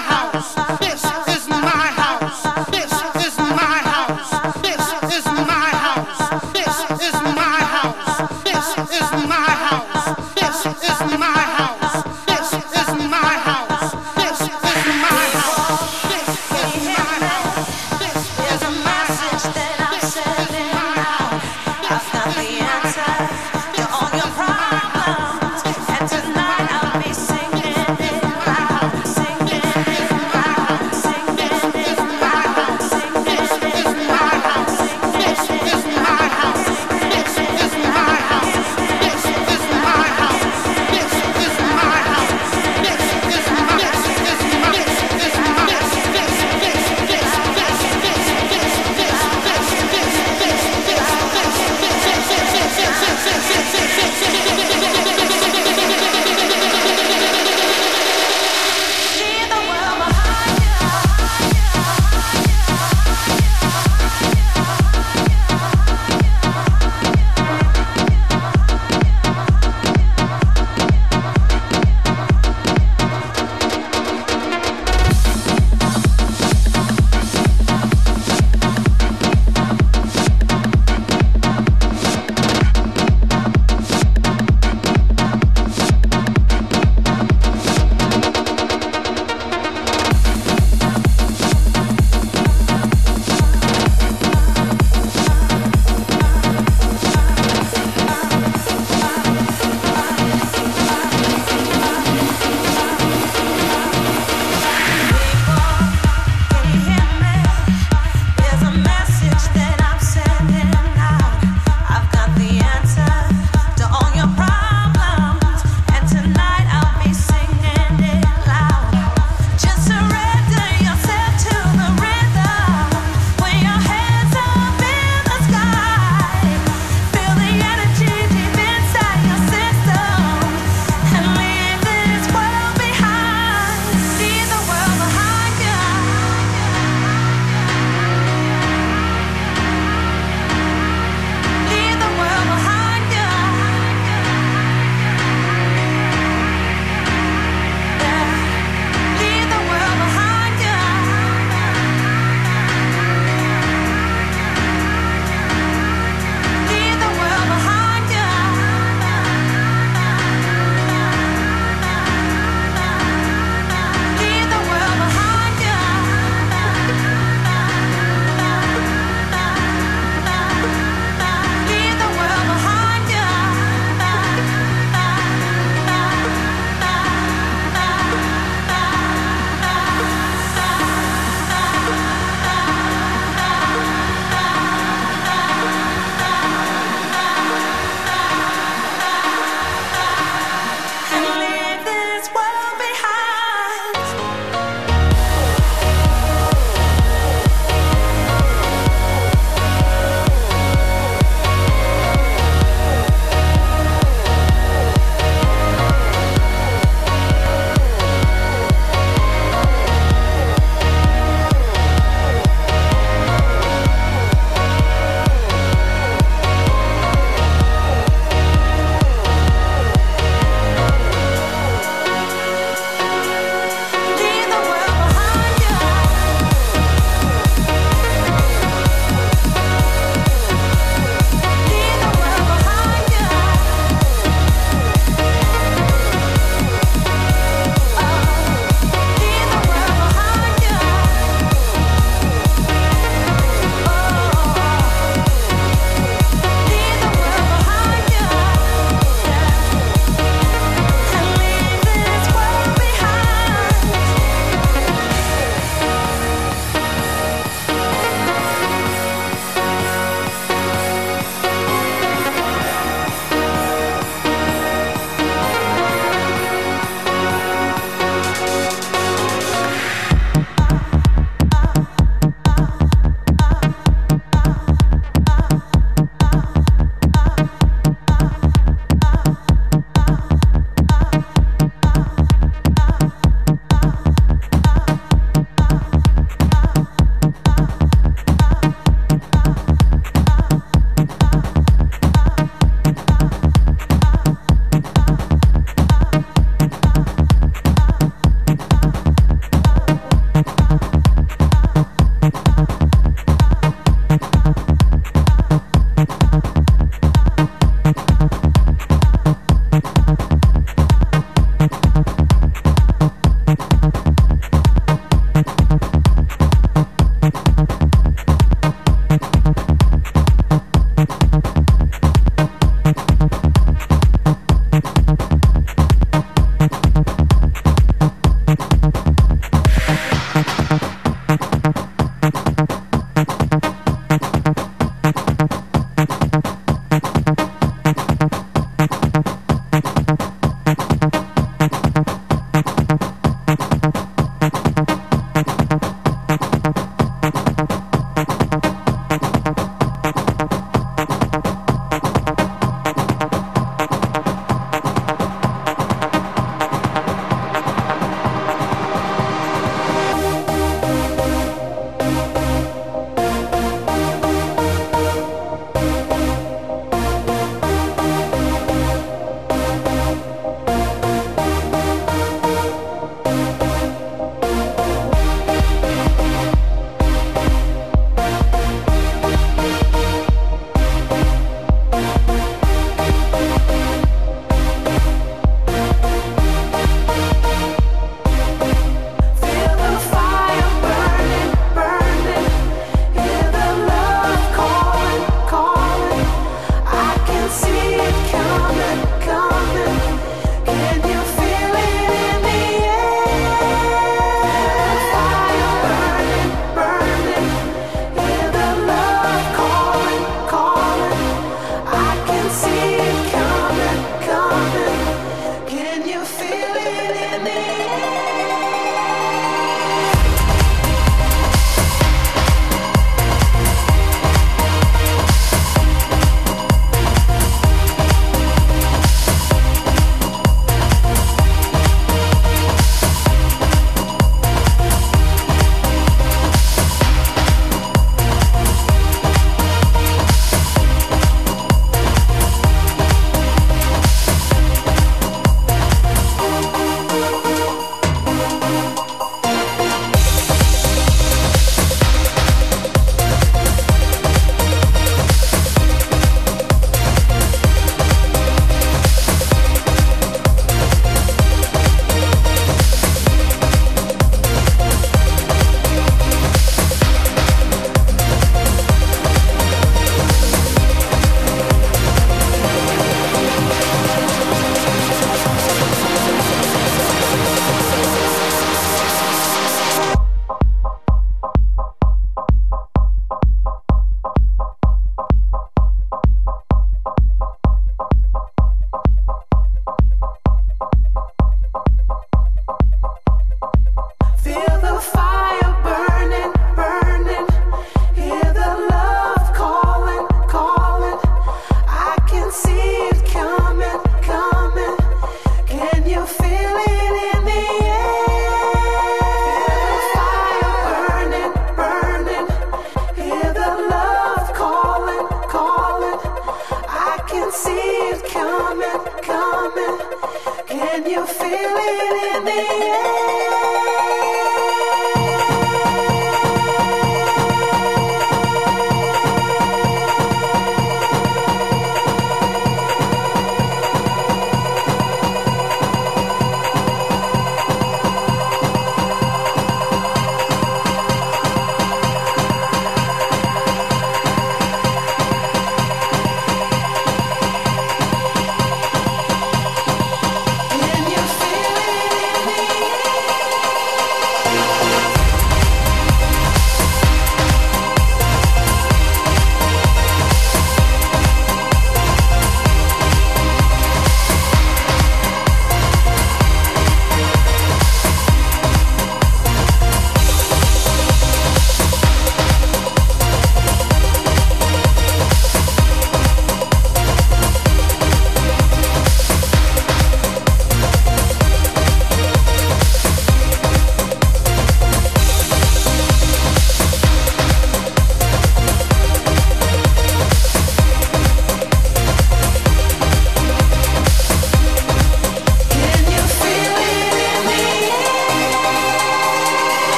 house. This is my house.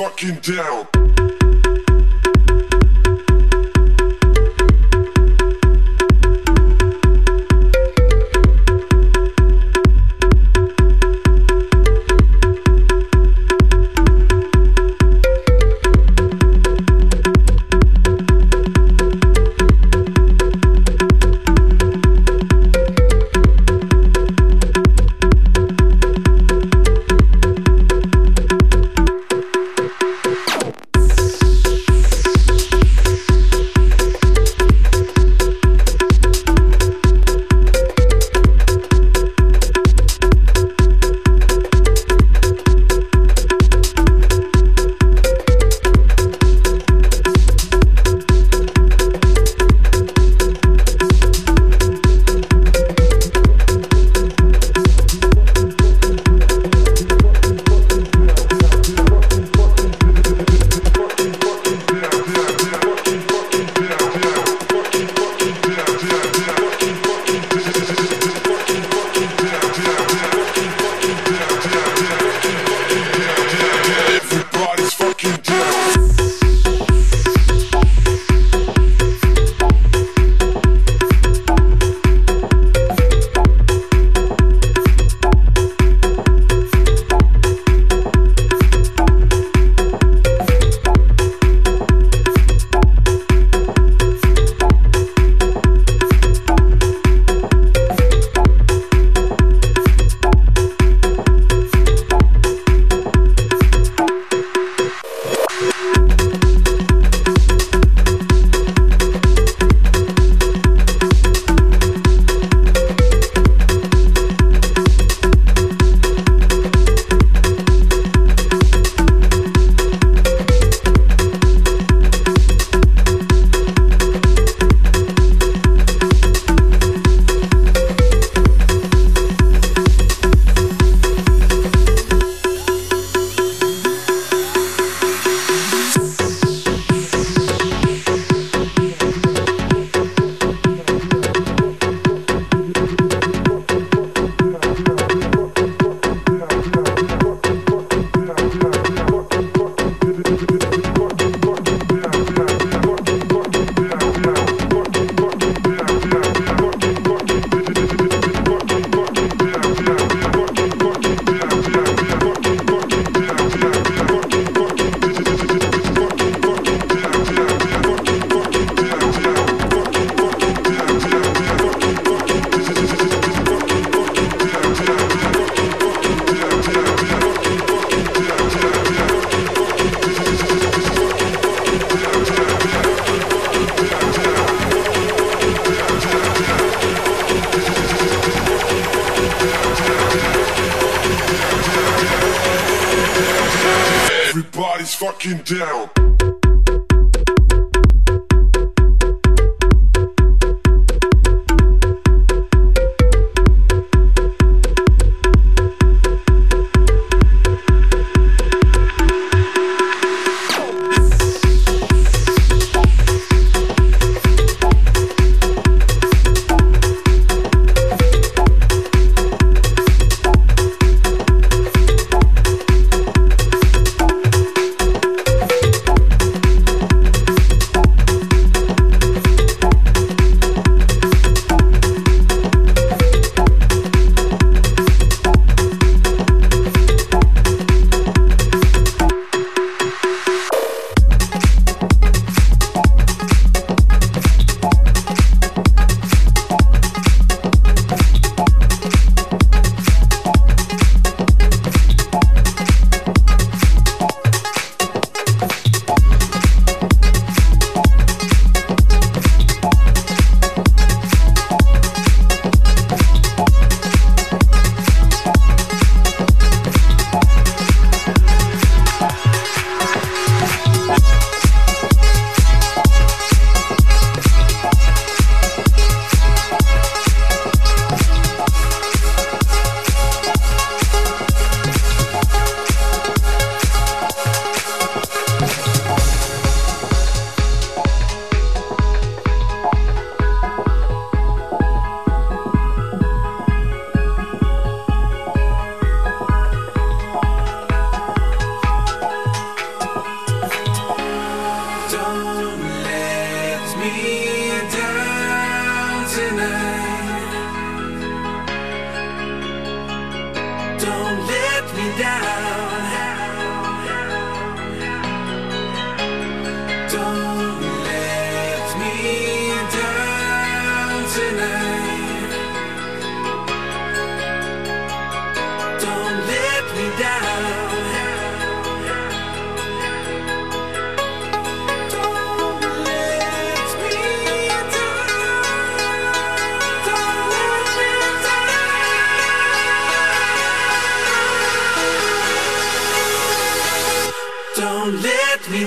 Fucking down.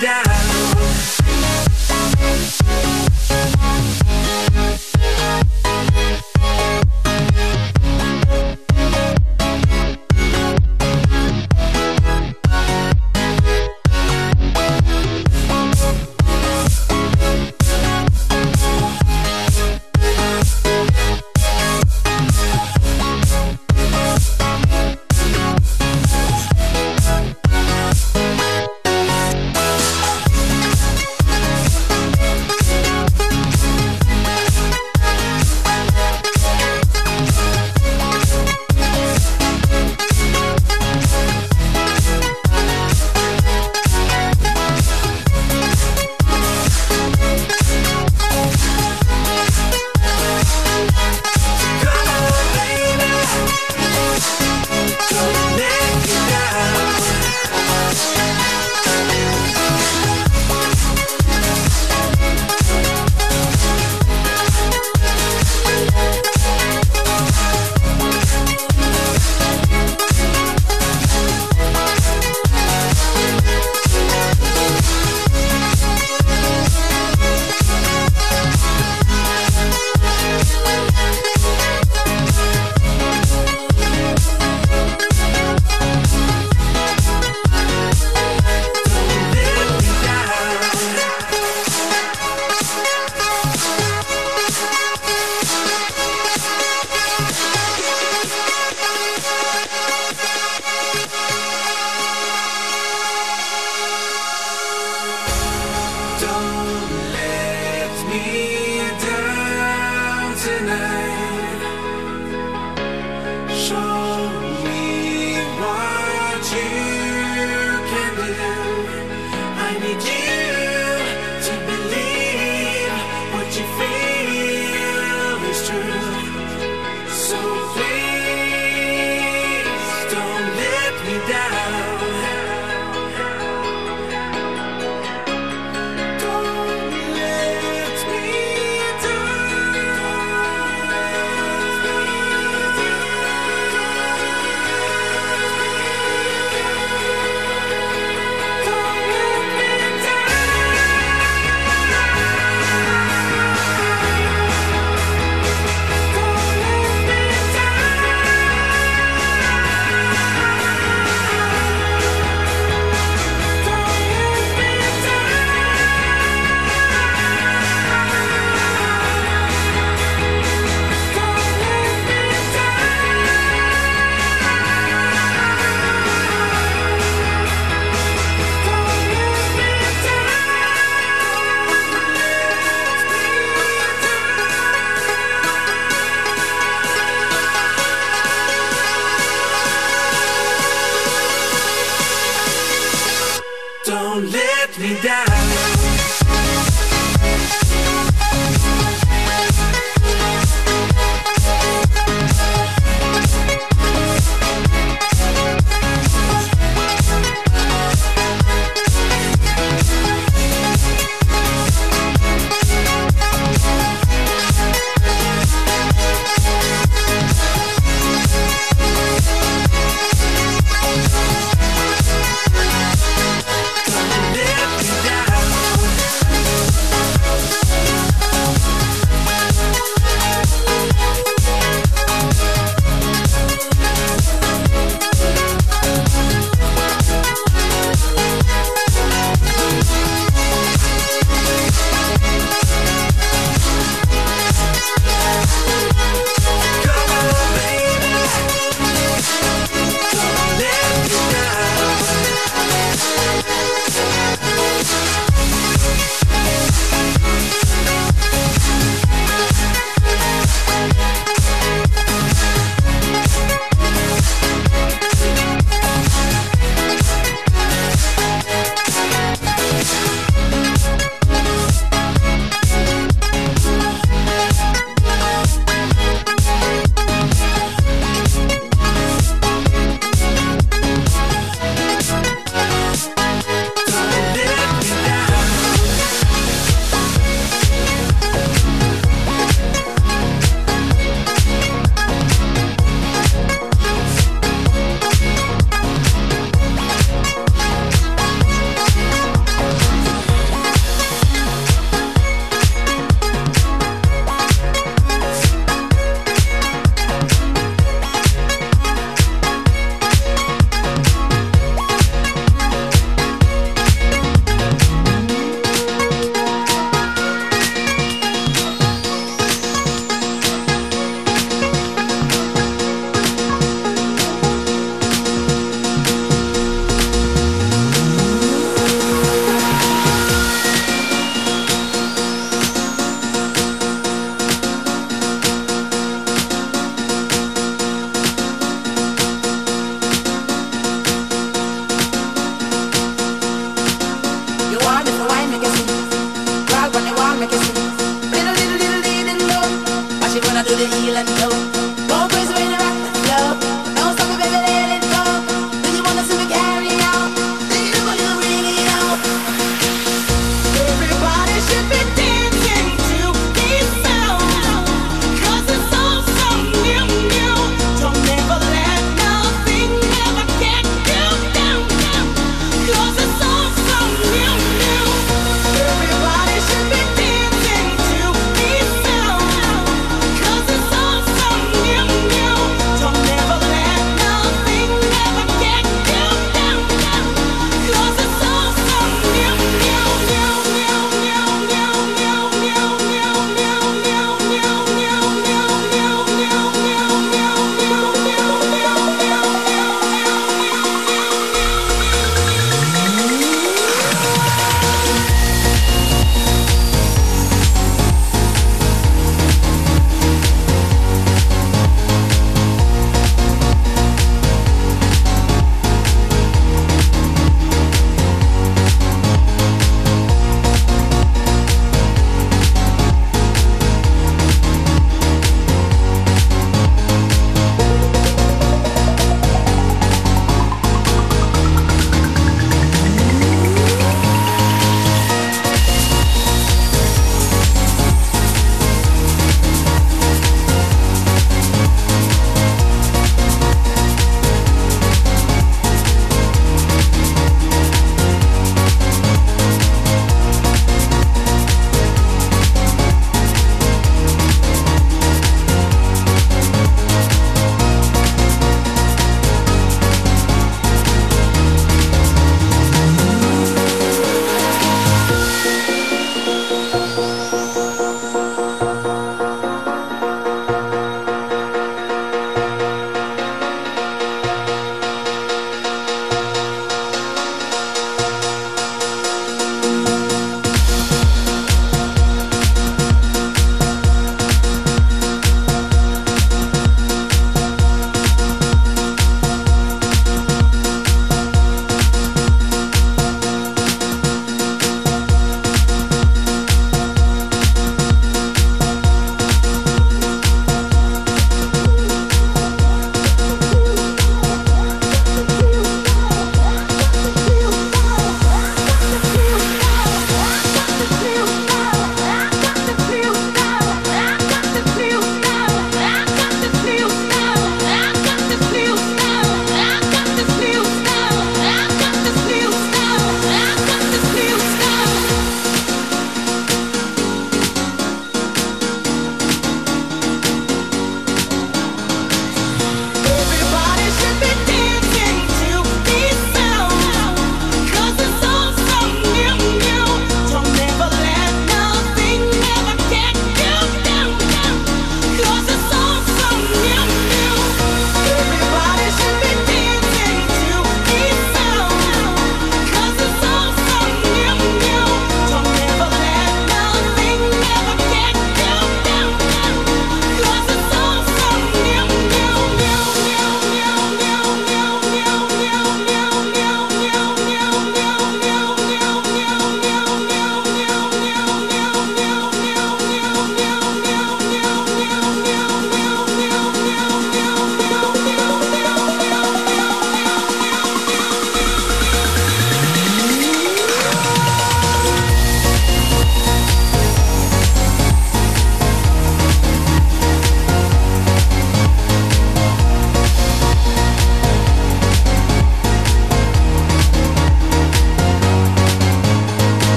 Down.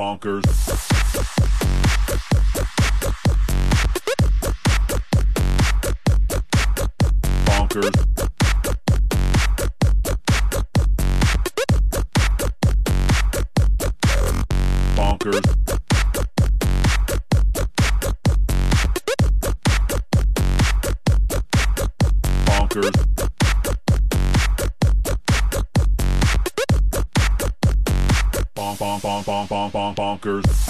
bonkers. Bonkers. Bonkers. Bonkers.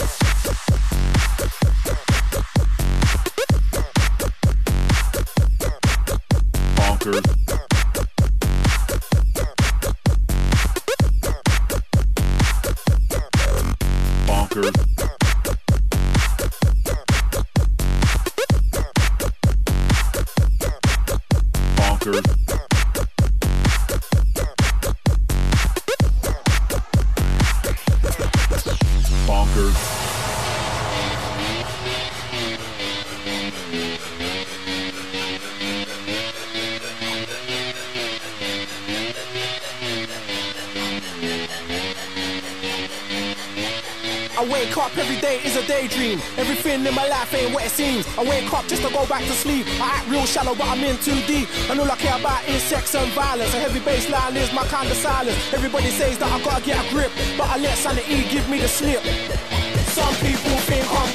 Everything in my life ain't what it seems. I wake up just to go back to sleep. I act real shallow, but I'm in too deep. And all I care about is sex and violence. A heavy bass line is my kind of silence. Everybody says that I gotta get a grip, but I let sanity give me the slip. Some people think I'm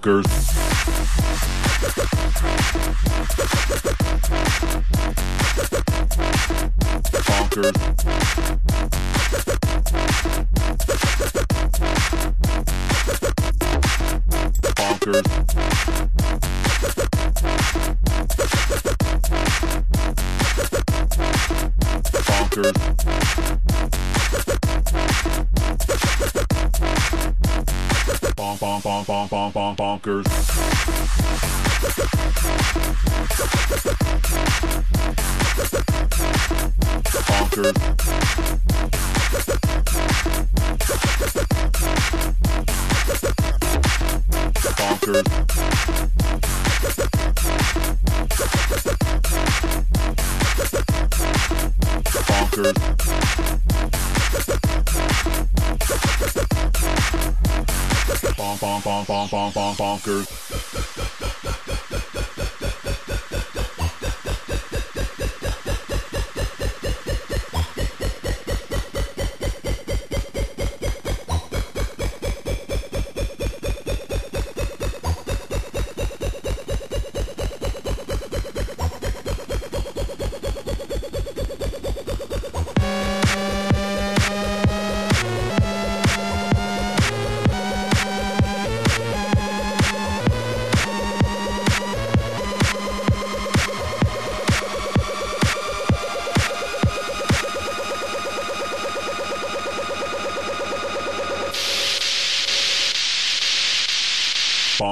bonkers. Bonkers. Bonk, bonk, bonk, bonk, bonk, bonk, bonkers. Bonkers. Bonk, bonk, bonk, bonk, bonk, bonk, bonkers.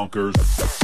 Bonkers.